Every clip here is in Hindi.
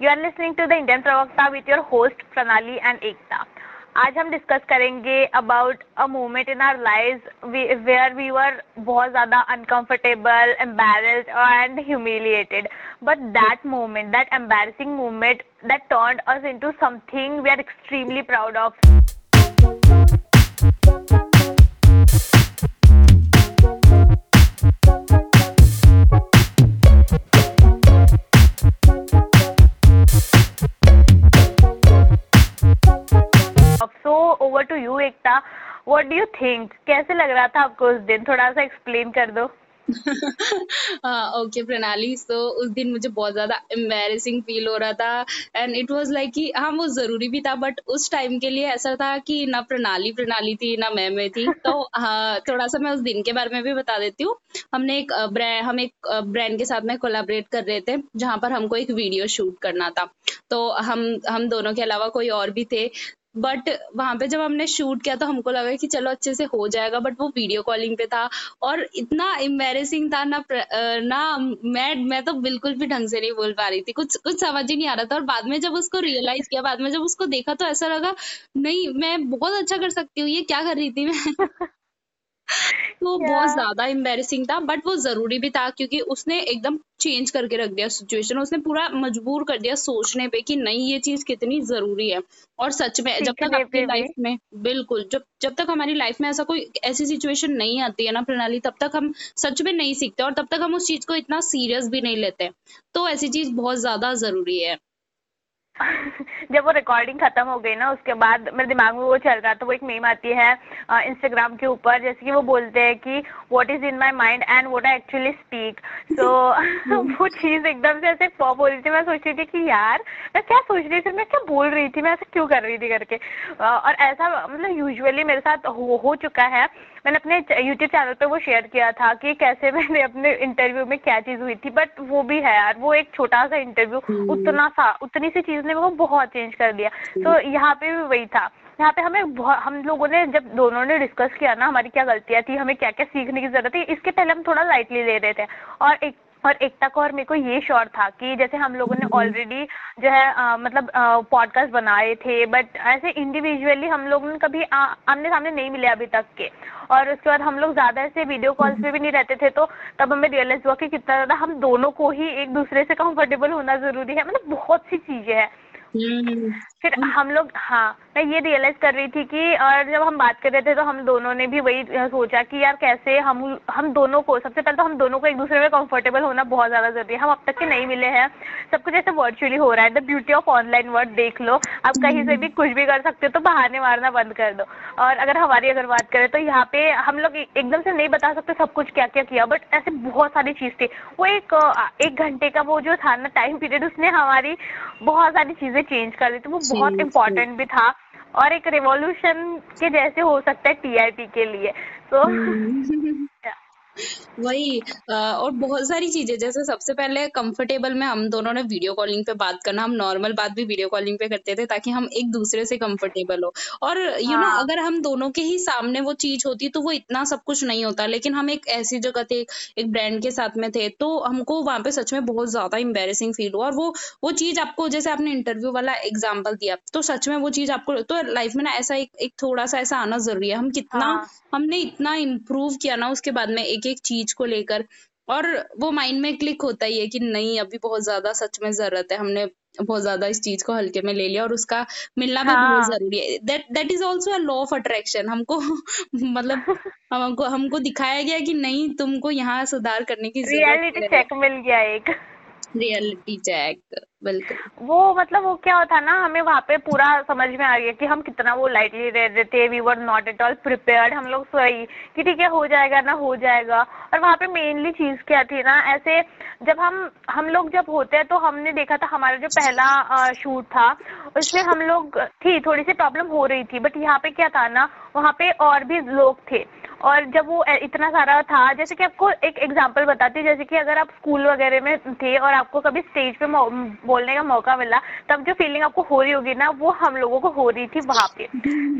You are listening to the Indian Pravakta with your host, Pranali and Ekta. आज हम डिस्कस करेंगे about a moment in our life where we were बहुत ज़्यादा uncomfortable embarrassed and humiliated but that moment that embarrassing moment that turn us into something we are extremely proud of over to you Ekta what do you think कैसे लग रहा था आपको उस दिन? थोड़ा सा एक्सप्लेन कर दो। ओके प्रणाली सो उस दिन मुझे बहुत ज़्यादा एम्बेरसिंग फील हो रहा था एंड इट वाज लाइक कि हाँ वो ज़रूरी भी था बट उस टाइम के लिए ऐसा था कि ना प्रणाली प्रणाली थी ना मैं मैं थी। तो हाँ थोड़ा सा मैं उस दिन के बारे में भी बता देती हूँ। हमने एक ब्रांड हम एक ब्रांड के साथ में कोलाबरेट कर रहे थे जहाँ पर हमको एक वीडियो शूट करना था। तो हम हम दोनों के अलावा कोई और भी थे बट वहाँ पे जब हमने शूट किया तो हमको लगा कि चलो अच्छे से हो जाएगा बट वो वीडियो कॉलिंग पे था और इतना एम्बेरसिंग था ना ना मैं मैं तो बिल्कुल भी ढंग से नहीं बोल पा रही थी। कुछ कुछ समझ ही नहीं आ रहा था और बाद में जब उसको रियलाइज़ किया, बाद में जब उसको देखा तो ऐसा लगा, नहीं, मैं बहुत अच्छा कर सकती हूँ, ये क्या कर रही थी मैं? तो बहुत ज़्यादा एम्बेसिंग था बट वो ज़रूरी भी था क्योंकि उसने एकदम चेंज करके रख दिया सिचुएशन उसने पूरा मजबूर कर दिया सोचने पे कि नहीं ये चीज़ कितनी ज़रूरी है। और सच में जब तक आपकी लाइफ में बिल्कुल जब जब तक हमारी लाइफ में ऐसा कोई ऐसी सिचुएशन नहीं आती है ना प्रणाली तब तक हम सच में नहीं सीखते और तब तक हम उस चीज़ को इतना सीरियस भी नहीं लेते। तो ऐसी चीज़ बहुत ज़्यादा ज़रूरी है। जब वो रिकॉर्डिंग खत्म हो गई ना उसके बाद मेरे दिमाग में वो चल रहा था वो एक मेम आती है इंस्टाग्राम के ऊपर जैसे कि वो बोलते हैं कि what is in my mind and what I actually speak so वो चीज़ एकदम से ऐसे पॉप हो रही थी मैं सोच रही थी कि यार मैं क्या सोच रही थी मैं क्या बोल रही थी मैं ऐसा क्यों कर रही थी करके। और ऐसा मतलब यूजुअली मेरे साथ हो, हो चुका है मैंने अपने यूट्यूब चैनल पे वो शेयर किया था कि कैसे मैंने अपने इंटरव्यू में क्या चीज़ हुई थी बट वो भी है यार वो एक छोटा सा इंटरव्यू। उतना सा उतनी सी चीज़ ने वो बहुत चेंज कर दिया। तो यहाँ पे भी वही था। यहाँ पे हमें हम लोगों ने जब दोनों ने डिस्कस किया ना हमारी क्या गलतियाँ थी हमें क्या क्या सीखने की ज़रूरत थी इसके पहले हम थोड़ा लाइटली ले रहे थे। और एक और एकता को और मेरे को ये श्योर था कि जैसे हम लोगों ने ऑलरेडी हम्म। जो है आ, मतलब पॉडकास्ट बनाए थे बट ऐसे इंडिविजुअली हम लोगों ने कभी आमने सामने नहीं मिले अभी तक के और उसके बाद हम लोग ज़्यादा ऐसे वीडियो कॉल्स पे भी नहीं रहते थे तो तब हमें रियलाइज़ हुआ कि कितना ज़्यादा हम दोनों को ही एक दूसरे से कंफर्टेबल होना ज़रूरी है मतलब बहुत सी चीज़ें हैं हम्म। फिर हम लोग हाँ मैं ये रियलाइज़ कर रही थी कि और जब हम बात कर रहे थे तो हम दोनों ने भी वही सोचा कि यार कैसे हम हम दोनों को सबसे पहले तो हम दोनों को एक दूसरे में कंफर्टेबल होना बहुत ज़्यादा ज़रूरी है। हम अब तक के नहीं मिले हैं। सब कुछ ऐसे वर्चुअली हो रहा है। The beauty of online world देख लो। आप कहीं से भी कुछ भी कर सकते हो तो बहाने मारना बंद कर दो। और अगर हमारी अगर बात करें तो यहाँ पे हम लोग एकदम से नहीं बता सकते सब कुछ क्या क्या किया बट ऐसे बहुत सारी चीज़ थी। वो एक एक घंटे का वो जो था ना टाइम पीरियड उसने हमारी बहुत सारी चीज़ें चेंज कर दी। थी वो बहुत इम्पोर्टेंट भी था। और एक रिवॉल्यूशन के जैसे हो सकता है टीआईपी के लिए। तो वही और बहुत सारी चीज़ें जैसे सबसे पहले कंफर्टेबल में हम दोनों ने वीडियो कॉलिंग पे बात करना हम नॉर्मल बात भी वीडियो कॉलिंग पे करते थे ताकि हम एक दूसरे से कंफर्टेबल हो और यू नो हाँ। अगर हम दोनों के ही सामने वो चीज़ होती तो वो इतना सब कुछ नहीं होता लेकिन हम एक ऐसी जगह थे एक ब्रांड के साथ में थे तो हमको वहाँ पे सच में बहुत ज़्यादा एम्बेरसिंग फील हुआ और वो वो चीज़ आपको जैसे आपने इंटरव्यू वाला एग्ज़ाम्पल दिया तो सच में वो चीज़ आपको तो लाइफ में ना ऐसा एक, एक थोड़ा सा ऐसा आना ज़रूरी है हम कितना हाँ. हमने इतना इम्प्रूव किया ना उसके बाद में एक एक चीज़ को लेकर। और वो माइंड में क्लिक होता ही है कि नहीं अभी बहुत ज़्यादा सच में ज़रूरत है हमने बहुत ज़्यादा इस चीज़ को हल्के में ले लिया और उसका मिलना भी बहुत हाँ। ज़रूरी है। That that is also a law of attraction हमको मतलब हमको हमको दिखाया गया कि नहीं तुमको यहाँ सुधार करने की रियलिटी चेक मिल गया एक। रियलिटी चेक बिल्कुल। वो मतलब वो क्या होता ना, हमें वहाँ पे पूरा समझ में आ गया कि हम कितना वो लाइटली रह रहे थे we were not at all prepared हम लोग सही कि ठीक है, हो जाएगा ना, हो जाएगा। और वहाँ पे मेनली चीज़ क्या थी ना, ऐसे जब हम हम लोग जब होते हैं तो हमने देखा था हमारा जो पहला शूट था उसमें हम लोग, थी, थोड़ी सी प्रॉब्लम हो रही थी बट यहाँ पे क्या था ना, वहाँ पे और भी लोग थे। और जब वो इतना सारा था, जैसे कि आपको एक एग्जांपल बताती जैसे कि अगर आप स्कूल वगैरह में थे और आपको कभी स्टेज पे बोलने का मौका मिला, तब जो फीलिंग आपको हो रही होगी ना, वो हम लोगों को हो रही थी वहाँ पे।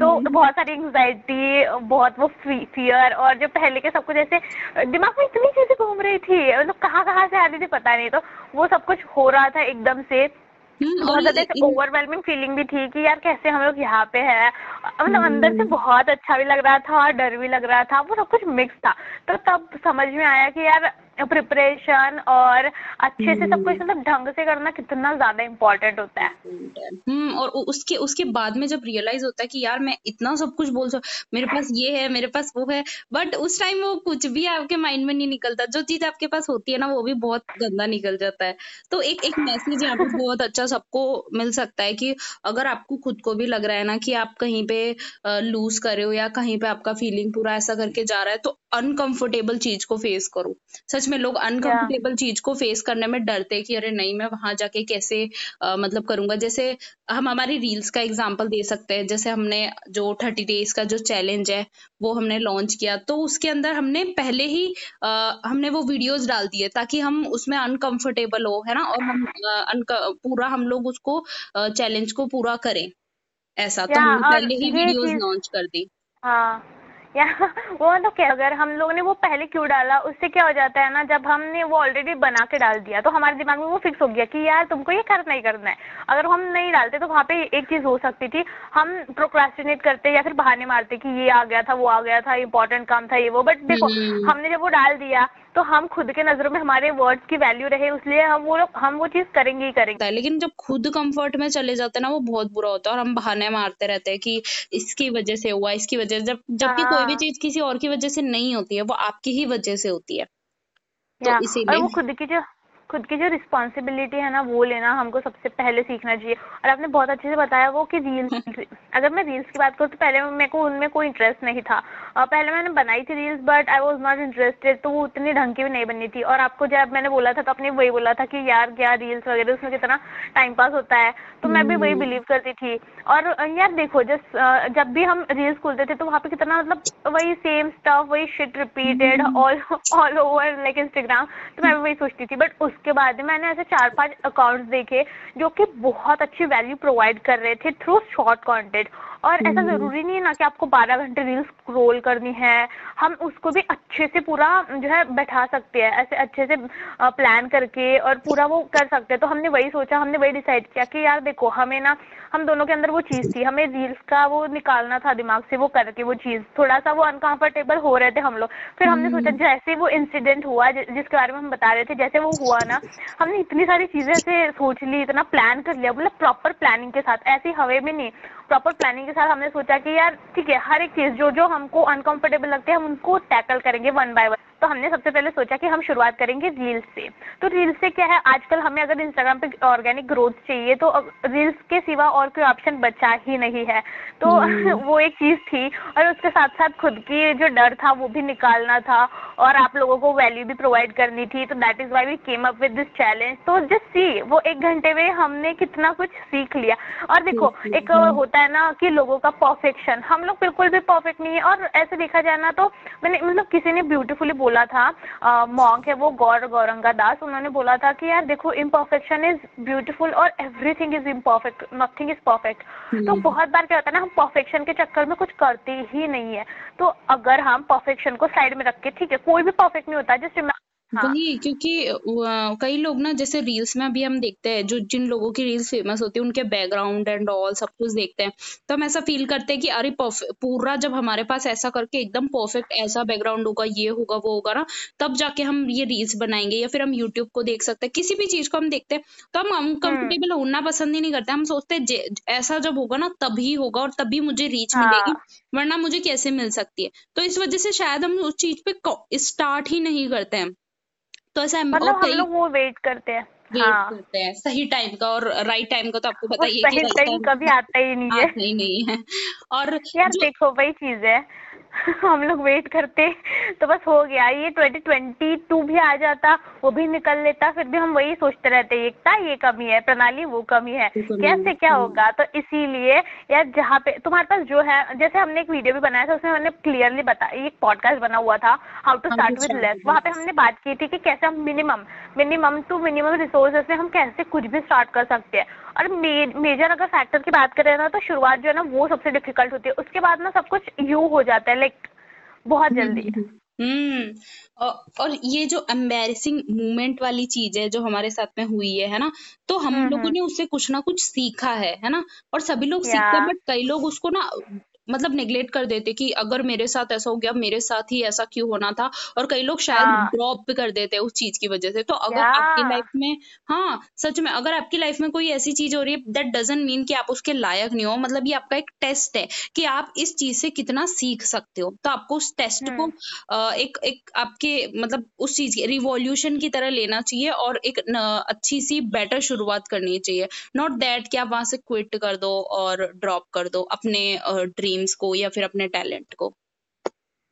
तो बहुत सारी एंगजाइटी बहुत वो फियर और जो पहले के सब कुछ ऐसे दिमाग में इतनी चीज़ें घूम रही थी मतलब कहाँ कहाँ से आ रही थी पता नहीं तो वो सब कुछ हो रहा था एकदम से। हम्म, और बहुत ज़्यादा ओवरवेलमिंग फीलिंग भी थी कि यार कैसे हम लोग यहाँ पे है? मतलब अंदर से बहुत अच्छा भी लग रहा था और डर भी लग रहा था वो सब कुछ मिक्स था। तो तब समझ में आया कि यार प्रिपरेशन और अच्छे से सब कुछ मतलब ढंग से करना कितना ज़्यादा इम्पोर्टेंट होता है। हम्म और उसके उसके बाद में जब रियलाइज़ होता है कि यार मैं इतना सब कुछ बोल सक मेरे पास ये है मेरे पास वो है बट उस टाइम वो कुछ भी आपके माइंड में नहीं निकलता। जो चीज़ आपके पास होती है ना वो भी बहुत गंदा निकल जाता है। तो एक एक मैसेज यहाँ पे बहुत अच्छा सबको मिल सकता है कि अगर आपको खुद को भी लग रहा है ना कि आप कहीं पे लूज कर रहे हो या कहीं पे आपका फीलिंग पूरा ऐसा करके जा रहा है तो अनकंफर्टेबल चीज़ को फेस करो। सच में लोग अनकंफर्टेबल चीज़ को फेस करने में डरते हैं कि अरे नहीं मैं वहाँ जाके कैसे अ, मतलब करूँगा। जैसे हम हमारी रील्स का एग्जांपल दे सकते हैं। जैसे हमने जो थर्टी डेज़ का जो चैलेंज है वो हमने लॉन्च किया। तो उसके अंदर हमने पहले ही अ, हमने वो वीडियोस डाल दिए ताकि हम उसमें अनकंफर्टेबल हो है ना? और हम unco- पूरा हम लोग उसको चैलेंज को पूरा करें। ऐसा। तो हमने पहले ही ये वीडियोस लॉन्च कर दी। हाँ। या वो मतलब क्या अगर हम लोगों ने वो पहले क्यों डाला उससे क्या हो जाता है ना जब हमने वो ऑलरेडी बना के डाल दिया तो हमारे दिमाग में वो फिक्स हो गया कि यार तुमको ये करना ही करना है अगर हम नहीं डालते तो वहाँ पे एक चीज़ हो सकती थी हम प्रोक्रास्टिनेट करते या फिर बहाने मारते कि ये आ गया था वो आ गया था इंपॉर्टेंट काम था ये वो बट देखो हम्म। हमने जब वो डाल दिया तो हम खुद के नज़रों में हमारे वर्ड्स की वैल्यू रहे इसलिए हम वो हम वो चीज़ करेंगे ही करेंगे। लेकिन जब खुद कंफर्ट में चले जाते हैं ना वो बहुत बुरा होता है और हम बहाने मारते रहते हैं कि इसकी वजह से हुआ इसकी वजह से जब जबकि कोई भी हाँ। चीज़ किसी और की वजह से नहीं होती है वो आपकी ही वजह से होती है। तो इसीलिए वो खुद की जो खुद की जो रिस्पॉन्सिबिलिटी है ना वो लेना हमको सबसे पहले सीखना चाहिए। और आपने बहुत अच्छे से बताया वो कि रील्स अगर मैं रील्स की बात करूँ तो पहले मेरे को उनमें कोई इंटरेस्ट नहीं था। और पहले मैंने बनाई थी reels but I was not interested तो वो उतनी ढंग की भी नहीं बनी थी। और आपको जब मैंने बोला था तो आपने वही बोला था कि यार क्या रील्स वगैरह उसमें कितना टाइम पास होता है। तो मैं भी वही हम्म। बिलीव करती थी। और यार देखो जस जब भी हम रील्स खोलते थे तो वहाँ पे कितना मतलब वही सेम स्टफ़ वही shit repeated all all over like Instagram तो मैं भी वही सोचती थी बट उसके बाद मैंने ऐसे चार पाँच अकाउंट्स देखे जो कि बहुत अच्छी वैल्यू प्रोवाइड कर रहे थे थ्रू शॉर्ट कंटेंट और ऐसा हम्म। ज़रूरी नहीं है ना कि आपको 12 घंटे रील्स स्क्रॉल करनी है। हम उसको भी अच्छे से पूरा जो है बैठा सकते हैं ऐसे अच्छे से प्लान करके और पूरा वो कर सकते हैं। तो हमने वही सोचा हमने वही डिसाइड किया कि यार देखो हमें ना हम दोनों के अंदर वो चीज़ थी हमें रील्स का वो निकालना था दिमाग से वो करके वो चीज़। थोड़ा सा वो अनकंफर्टेबल हो रहे थे हम लोग। फिर हमने सोचा हम्म जैसे वो इंसिडेंट हुआ जिसके बारे में हम बता रहे थे जैसे वो हुआ ना, हमने इतनी सारी चीज़ें ऐसे सोच ली, इतना प्लान कर लिया मतलब प्रॉपर प्लानिंग के साथ, ऐसी हवे में नहीं। प्रॉपर प्लानिंग के साथ हमने सोचा कि यार, ठीक है, हर एक चीज़ जो जो हमको अनकंफर्टेबल लगती है, हम उनको टैकल करेंगे वन बाय वन तो हमने सबसे पहले सोचा कि हम शुरुआत करेंगे रील्स से। तो रील्स से क्या है आजकल हमें अगर इंस्टाग्राम पे ऑर्गेनिक ग्रोथ चाहिए तो रील्स के सिवा और कोई ऑप्शन बचा ही नहीं है। तो हम्म। वो एक चीज़ थी और उसके साथ साथ खुद की जो डर था वो भी निकालना था और आप लोगों को वैल्यू भी प्रोवाइड करनी थी तो that is why we came up with this challenge तो जस्ट सी वो एक घंटे में हमने कितना कुछ सीख लिया। और देखो एक होता है ना कि लोगों का परफेक्शन हम लोग बिल्कुल भी परफेक्ट नहीं है और ऐसे देखा जाए ना तो मैंने मतलब किसी ने ब्यूटीफुली बोला था मॉन्क है वो गौर गौरंगा दास उन्होंने बोला था कि यार देखो इम्परफेक्शन इज़ ब्यूटिफुल और everything is imperfect nothing is perfect तो बहुत बार क्या होता है ना हम परफेक्शन के चक्कर में कुछ करते ही नहीं है। तो अगर हम परफेक्शन को साइड में रख के ठीक है कोई भी परफेक्ट नहीं होता जस्ट हाँ। वही क्योंकि कई लोग ना जैसे रील्स में अभी हम देखते हैं जो जिन लोगों की रील्स फ़ेमस होती है उनके बैकग्राउंड एंड ऑल सब कुछ देखते हैं तो हम ऐसा फील करते हैं कि अरे परफे- पूरा जब हमारे पास ऐसा करके एकदम परफेक्ट ऐसा बैकग्राउंड होगा ये होगा वो होगा ना तब जाके हम ये रील्स बनाएँगे या फिर हम यूट्यूब को देख सकते हैं। किसी भी चीज़ को हम देखते हैं तो हम हम्म अनकंफर्टेबल होना पसंद ही नहीं करते हम सोचते हैं जे- ऐसा जब होगा ना तभी होगा और तभी मुझे रीच मिलेगी हाँ वरना मुझे कैसे मिल सकती है? तो इस वजह से शायद हम उस चीज़ पे स्टार्ट ही नहीं करते हैं। तो ऐसा मतलब हम लोग वो वेट करते हैं। वेट हाँ। करते हैं सही टाइम का और राइट टाइम का तो आपको पता ही है सही टाइम कभी आता ही नहीं है। नहीं है। और यार देखो वही चीज़ है। हम लोग वेट करते तो बस हो गया। ये 2022 भी आ जाता वो भी निकल लेता फिर भी हम वही सोचते रहते एकता ये कमी है प्रणाली वो कमी है। कैसे क्या हम्म। होगा? तो इसीलिए यार जहाँ पे तुम्हारे पास जो है जैसे हमने एक वीडियो भी बनाया था उसमें हमने क्लियरली बताया एक पॉडकास्ट बना हुआ था how to start with less वहाँ पे हमने बात की थी कि कैसे हम minimum minimum to minimum resources में हम कैसे कुछ भी स्टार्ट कर सकते हैं। और मे, मेजर अगर फैक्टर की बात करें ना तो शुरुआत जो है ना वो सबसे डिफ़िकल्ट होती है। उसके बाद ना सब कुछ यू हो जाता है लाइक बहुत हम्म जल्दी। हम्म हम्म। और ये जो एम्बेसिंग मोमेंट वाली चीज़ है जो हमारे साथ में हुई है है ना? तो हम हम्म लोगों ने उससे कुछ ना कुछ सीखा है है ना? और सभी लोग सीखते हैं बट कई लोग उसको ना मतलब नेग्लेक्ट कर देते कि अगर मेरे साथ ऐसा हो गया मेरे साथ ही ऐसा क्यों होना था? और कई लोग शायद हाँ। ड्रॉप भी कर देते हैं उस चीज़ की वजह से। तो अगर आपकी लाइफ में हाँ सच में अगर आपकी लाइफ में कोई ऐसी चीज़ हो रही है दैट डजेंट मीन कि आप उसके लायक नहीं हो। मतलब ये आपका एक टेस्ट है कि आप इस चीज़ से कितना सीख सकते हो। तो आपको उस टेस्ट को हम्म। एक एक आपके मतलब उस चीज़ की रिवॉल्यूशन की तरह लेना चाहिए और एक अच्छी सी बेटर शुरुआत करनी चाहिए। नॉट दैट कि आप वहाँ से क्विट कर दो और ड्रॉप कर दो अपने ड्रीम्स को या फिर अपने टैलेंट को?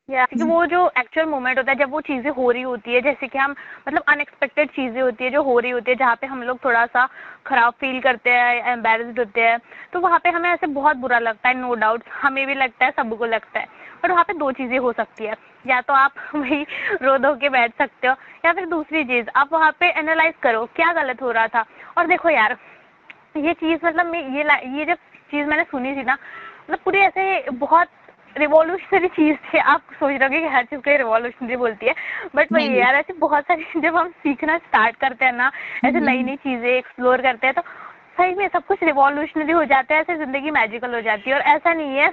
या क्योंकि वो जो एक्चुअल मोमेंट होता है, जब वो चीज़ें हो रही होती है, जैसे कि हम मतलब अनएक्सपेक्टेड चीज़ें होती है, जो हो रही होती है, जहाँ पे हम लोग थोड़ा सा खराब फील करते हैं एम्बेरस्ड होते हैं तो वहाँ पे हमें ऐसे बहुत बुरा लगता है नो no डाउट हमें भी लगता है, सबको लगता है, पर वहाँ पे दो चीज़ें हो सकती है, या तो आप वही रो धो के बैठ सकते हो, या फिर दूसरी चीज़, आप वहाँ पे एनालाइज करो, क्या गलत हो रहा था, और देखो यार, ये चीज़ मतलब ये ये जब चीज़ मैंने सुनी थी ना मतलब पूरे ऐसे बहुत रिवॉल्यूशनरी चीज़ थी। आप सोच रहे हो कि हर चीज़ को रिवॉल्यूशनरी बोलती है। बट वही यार ऐसे बहुत सारी जब हम सीखना स्टार्ट करते हैं ना ऐसे नई नई चीज़ें एक्सप्लोर करते हैं तो सही में सब कुछ रिवॉल्यूशनरी हो जाता है ऐसे ज़िंदगी मैजिकल हो जाती है। और ऐसा नहीं है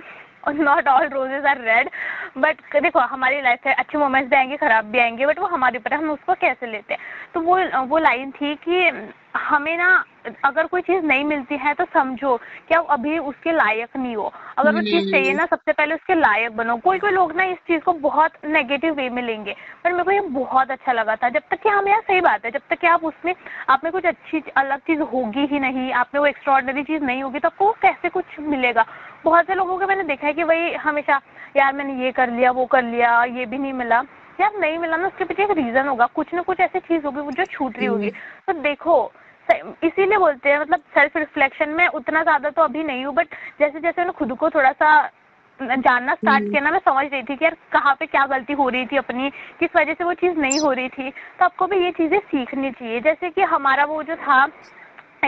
not all roses are red but देखो, हमारी लाइफ में अच्छे मोमेंट्स भी आएँगे, खराब भी आएँगे बट वो हमारे ऊपर है, हम उसको कैसे लेते हैं? तो वो वो लाइन थी कि हमें ना, अगर कोई चीज़ नहीं मिलती है तो समझो कि आप अभी उसके लायक नहीं हो। अगर वो चीज़ चाहिए ना, सबसे पहले उसके लायक बनो। कोई कोई लोग ना इस चीज़ को बहुत नेगेटिव वे में लेंगे। पर मेरे को ये बहुत अच्छा लगा था। जब तक कि हम यार सही बात है। जब तक कि आप उसमें, आप में कुछ अच्छी, अलग चीज़ होगी ही नहीं, आप में वो एक्स्ट्रॉर्डनरी चीज़ नहीं होगी तो आपको कैसे कुछ मिलेगा? बहुत से लोगों को मैंने देखा है कि वही हमेशा यार मैंने ये कर लिया वो कर लिया ये भी नहीं मिला। यार नहीं मिला ना उसके पीछे एक रीजन होगा। कुछ ना कुछ ऐसी चीज़ होगी जो छूट रही होगी। तो देखो इसीलिए बोलते हैं मतलब सेल्फ रिफ्लेक्शन में उतना ज़्यादा तो अभी नहीं हूँ बट जैसे जैसे मैंने खुद को थोड़ा सा जानना स्टार्ट किया ना मैं समझ रही थी कि यार कहाँ पे क्या गलती हो रही थी अपनी किस वजह से वो चीज़ नहीं हो रही थी। तो आपको भी ये चीज़ें सीखनी चाहिए। जैसे कि हमारा वो जो था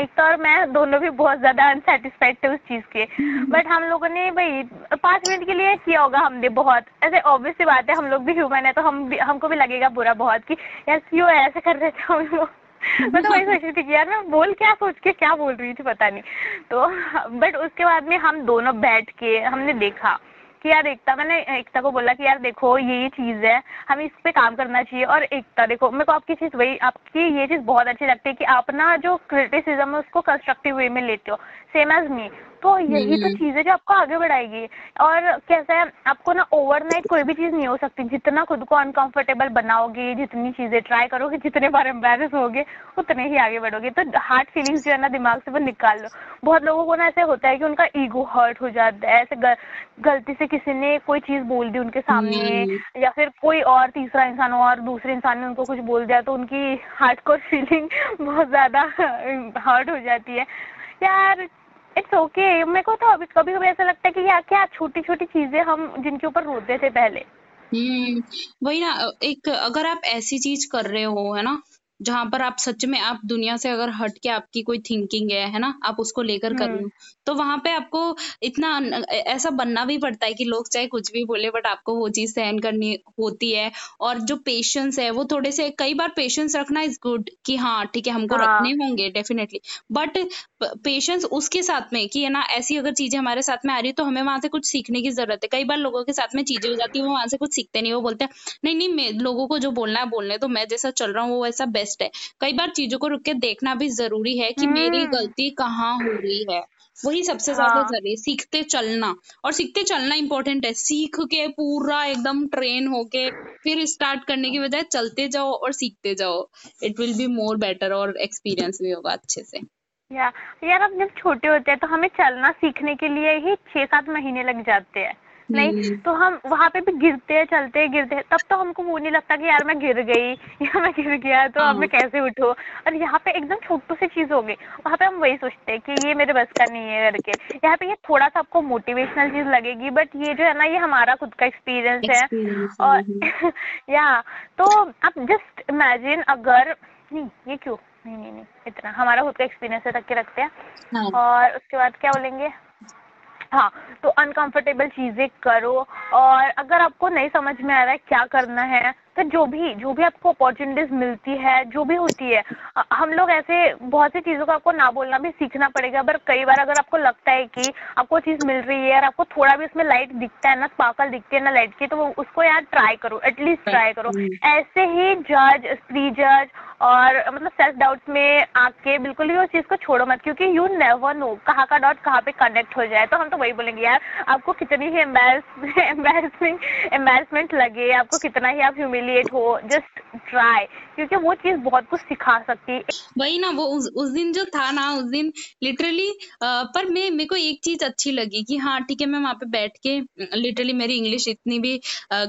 तो और मैं दोनों भी बहुत ज़्यादा अनसेटिस्फाइड थे उस चीज़ के। बट हम लोगों ने भाई पाँच मिनट के लिए किया होगा हमने बहुत। ऐसे ऑब्वियस सी बात है हम लोग भी ह्यूमन है तो हम भी हमको भी लगेगा बुरा बहुत कि यार क्यों ऐसे कर रहे थे हम लोग? मैं तो वही सोच रही थी कि यार मैं बोल क्या सोच के क्या बोल रही थी पता नहीं। तो बट उसके बाद में हम दोनों बैठ के हमने देखा। कि यार एकता, मैंने एकता को बोला कि यार देखो, ये ये चीज़ है, हमें इस पे काम करना चाहिए। और एकता, देखो, मेरे को आपकी चीज़ वही, आपकी ये चीज़ बहुत अच्छी लगती है कि आप ना जो क्रिटिसिज्म है उसको कंस्ट्रक्टिव वे में लेते हो। सेम एज मी तो यही तो चीज़ है जो आपको आगे बढ़ाएगी। और कैसा है आपको ना ओवरनाइट कोई भी चीज़ नहीं हो सकती। जितना खुद को अनकंफर्टेबल बनाओगे जितनी चीज़ें ट्राई करोगे जितने बार एम्बेरस होगे उतने ही आगे बढ़ोगे। तो हार्ड फीलिंग्स जो है ना दिमाग से वो निकाल लो। बहुत लोगों को ना ऐसे होता है कि उनका ईगो हर्ट हो जाता है। ऐसे गलती से किसी ने कोई चीज़ बोल दी उनके सामने या फिर कोई और तीसरा इंसान और दूसरे इंसान ने उनको कुछ बोल दिया तो उनकी हार्ट कोर फीलिंग बहुत ज़्यादा हर्ट हो जाती है। यार इट्स ओके मेरे को तो अभी कभी कभी ऐसा लगता है कि यार, क्या छोटी छोटी चीज़ें हम जिनके ऊपर रोते थे पहले। हम्म वही ना, एक अगर आप ऐसी चीज़ कर रहे हो, है ना? जहाँ पर आप सच में आप दुनिया से अगर हट के आपकी कोई थिंकिंग है है ना आप उसको लेकर कर रहे हम्म। हो तो वहाँ पे आपको इतना ऐसा बनना भी पड़ता है कि लोग चाहे कुछ भी बोले बट आपको वो चीज़ सहन करनी होती है और जो पेशेंस है वो थोड़े से कई बार पेशेंस रखना इज़ गुड कि हाँ ठीक है हमको रखने हाँ होंगे डेफिनेटली बट पेशेंस उसके साथ में कि है ना ऐसी अगर चीज़ें हमारे साथ में आ रही है तो हमें वहाँ से कुछ सीखने की ज़रूरत है कई बार लोगों के साथ में चीज़ें हो जाती है वो वहाँ से कुछ सीखते नहीं वो बोलते हैं नहीं नहीं मैं लोगों को जो बोलना है बोलने तो मैं जैसा चल रहा हूँ वो वैसा बेस्ट है। कई बार चीज़ों को रुक के देखना भी ज़रूरी है कि मेरी हम्म। गलती कहाँ हो रही है। वही सबसे ज़्यादा हाँ। ज़रूरी सीखते चलना। और सीखते चलना इंपॉर्टेंट है। सीख के पूरा एकदम ट्रेन होके फिर स्टार्ट करने की बजाय चलते जाओ और सीखते जाओ। It will be more better और एक्सपीरियंस भी होगा अच्छे से। या यार अब जब छोटे होते हैं तो हमें चलना सीखने के लिए ही छह सात महीने लग जाते हैं। नहीं हम्म। तो हम वहाँ पे भी गिरते हैं चलते हैं गिरते हैं। तब तो हमको वो नहीं लगता कि यार मैं गिर गई या मैं गिर गया तो अब मैं हाँ कैसे उठूं? और यहाँ पे एकदम छोटू सी चीज़ हो गई। वहाँ पे हम वही सोचते हैं कि ये मेरे बस का नहीं है करके यहाँ पे ये थोड़ा सा आपको मोटिवेशनल चीज़ लगेगी बट ये जो है ना ये हमारा खुद का एक्सपीरियंस है। और हम्म। या तो आप जस्ट इमेजिन अगर नहीं ये क्यों? नहीं नहीं नहीं इतना। हमारा खुद का एक्सपीरियंस है तक के रखते हैं। हाँ। और उसके बाद क्या बोलेंगे? हाँ तो अनकंफर्टेबल चीज़ें करो और अगर आपको नहीं समझ में आ रहा है क्या करना है तो जो भी जो भी आपको अपॉर्चुनिटीज़ मिलती है जो भी होती है हम लोग ऐसे बहुत सी चीज़ों को आपको ना बोलना भी सीखना पड़ेगा पर कई बार अगर आपको लगता है कि आपको चीज़ मिल रही है और आपको थोड़ा भी उसमें लाइट दिखता है ना स्पार्कल दिखती है ना लाइट की तो उसको यार ट्राई करो एटलीस्ट ट्राई करो। ऐसे ही जज प्री जज और मतलब सेल्फ डाउट में आके बिल्कुल भी उस चीज़ को छोड़ो मत क्योंकि यू नेवर नो कहाँ का डॉट कहाँ पे कनेक्ट हो जाए। तो हम तो वही बोलेंगे यार आपको कितनी ही एम्बेरसमेंट एम्बेरसमेंट लगे आपको कितना ही आप ह्यूमिलिएट हो जस्ट ट्राई क्योंकि वो चीज़ बहुत कुछ सिखा सकती है। वही ना वो उस, उस दिन जो था ना उस दिन लिटरली पर मैं मेरे को एक चीज़ अच्छी लगी कि हाँ ठीक है मैं वहाँ पे बैठ के लिटरली मेरी इंग्लिश इतनी भी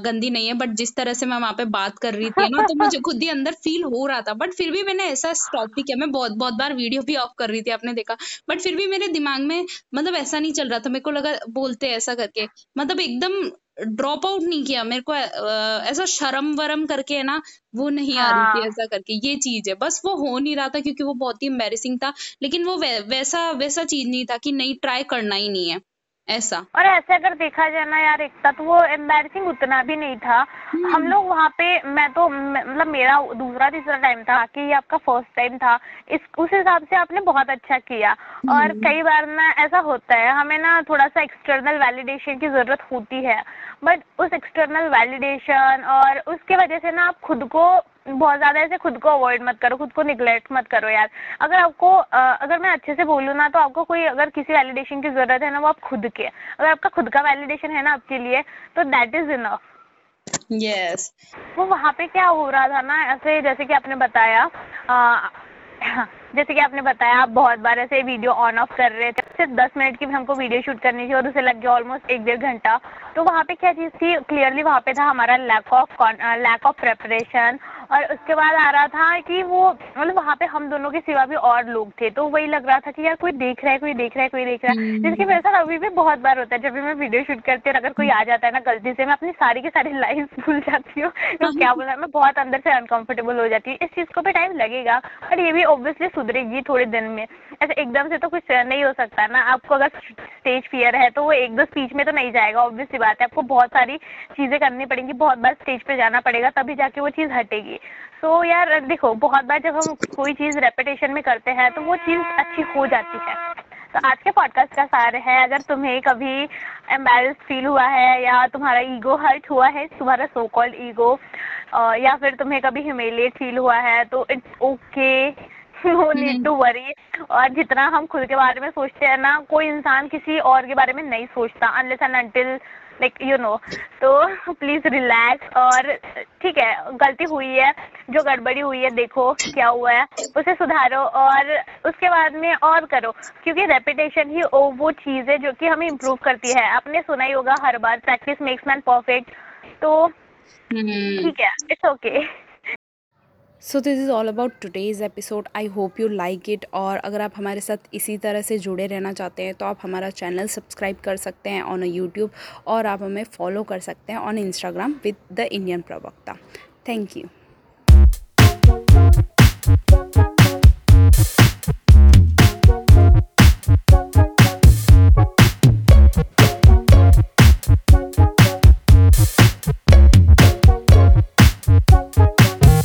गंदी नहीं है बट जिस तरह से मैं वहाँ पे बात कर रही थी ना तो मुझे खुद ही अंदर फील हो रहा था। बट फिर भी मैंने ऐसा स्टॉप भी किया। मैं बहुत बहुत बार वीडियो भी ऑफ़ कर रही थी आपने देखा। बट फिर भी मेरे दिमाग में मतलब ऐसा नहीं चल रहा था। मेरे को लगा बोलते ऐसा करके। मतलब एकदम ड्रॉप आउट नहीं किया मेरे को ऐसा शर्म वरम करके है ना वो नहीं हाँ. आ रही थी हाँ। ऐसा करके ये चीज़ है बस वो हो नहीं रहा था क्योंकि वो बहुत ही एम्बेरसिंग था लेकिन वो वै, वैसा वैसा चीज़ नहीं था कि नहीं ट्राई करना ही नहीं है ऐसा। और ऐसे अगर देखा जाए ना यार एकता तो वो एम्बेरसिंग उतना भी नहीं था। हम्म। हम लोग वहाँ पे मैं तो मतलब मेरा दूसरा तीसरा टाइम था कि ये आपका फ़र्स्ट टाइम था। इस उस हिसाब से आपने बहुत अच्छा किया। और हम्म। कई बार ना ऐसा होता है हमें ना थोड़ा सा एक्सटर्नल वैलिडेशन की ज़रूरत होती है। बट उस एक्सटर्नल वैलिडेशन और उसके वजह से ना आप खुद को बहुत ज़्यादा ऐसे खुद को अवॉइड मत करो खुद को निगलेक्ट मत करो यार। अगर आपको अगर मैं अच्छे से बोलूँ ना तो आपको कोई अगर किसी वैलिडेशन की ज़रूरत है ना वो आप खुद के अगर आपका खुद का वैलिडेशन है ना आपके लिए तो दैट इज़ इनफ यस वो वहाँ पे क्या हो रहा था ना ऐसे जैसे कि आपने बताया आ, जैसे कि आपने बताया आप बहुत बार ऐसे वीडियो ऑन ऑफ़ कर रहे थे सिर्फ़ दस मिनट की भी हमको वीडियो शूट करनी थी और उसे लग गया ऑलमोस्ट एक डेढ़ घंटा। तो वहाँ पे क्या चीज़ थी क्लियरली वहाँ पे था हमारा lack of lack of preparation और उसके बाद आ रहा था कि वो मतलब वहाँ पे हम दोनों के सिवा भी और लोग थे तो वही लग रहा था कि यार कोई देख रहा है कोई देख रहा है कोई देख रहा है। हम्म। जिसकी वजह से अभी भी बहुत बार होता है जब भी मैं वीडियो शूट करती हूँ अगर कोई आ जाता है ना गलती से मैं अपनी सारी की सारी लाइन भूल जाती हूँ। तो क्या बोला मैं बहुत अंदर से अनकंफर्टेबल हो जाती हूँ। इस चीज़ को भी टाइम लगेगा और ये भी ऑब्वियसली सुधरेगी थोड़े दिन में। ऐसे एकदम से तो कुछ नहीं हो सकता ना। आपको अगर स्टेज फियर है तो वो एक दो स्पीच में तो नहीं जाएगा ऑब्वियसली बात है। आपको बहुत सारी चीज़ें करनी पड़ेंगी बहुत बार स्टेज पे जाना पड़ेगा तभी जाके वो चीज़ हटेगी। तो यार देखो बहुत बार जब हम कोई चीज़ रेपिटेशन में करते हैं तो वो चीज़ अच्छी हो जाती है। तो आज के पॉडकास्ट का सार है अगर तुम्हें कभी एम्बेरस फील हुआ है या तुम्हारा ईगो हर्ट हुआ है तुम्हारा सो कॉल्ड ईगो या फिर तुम्हें कभी ह्यूमिलिएट फील हुआ है तो it's okay no need to worry और जितना हम खुद के बारे में सोचते हैं ना कोई इंसान किसी और के बारे में नहीं सोचता unless and until like you know तो प्लीज़ रिलैक्स और ठीक है गलती हुई है जो गड़बड़ी हुई है देखो क्या हुआ है उसे सुधारो और उसके बाद में और करो क्योंकि रेपिटेशन ही वो चीज़ है जो कि हमें इम्प्रूव करती है आपने सुना ही होगा हर बार प्रैक्टिस मेक्स मैन परफेक्ट तो हम्म। ठीक है it's okay okay. So this is all about today's episode I hope you like it और अगर आप हमारे साथ इसी तरह से जुड़े रहना चाहते हैं तो आप हमारा चैनल सब्सक्राइब कर सकते हैं ऑन यूट्यूब और आप हमें फॉलो कर सकते हैं on Instagram with the Indian Pravakta thank you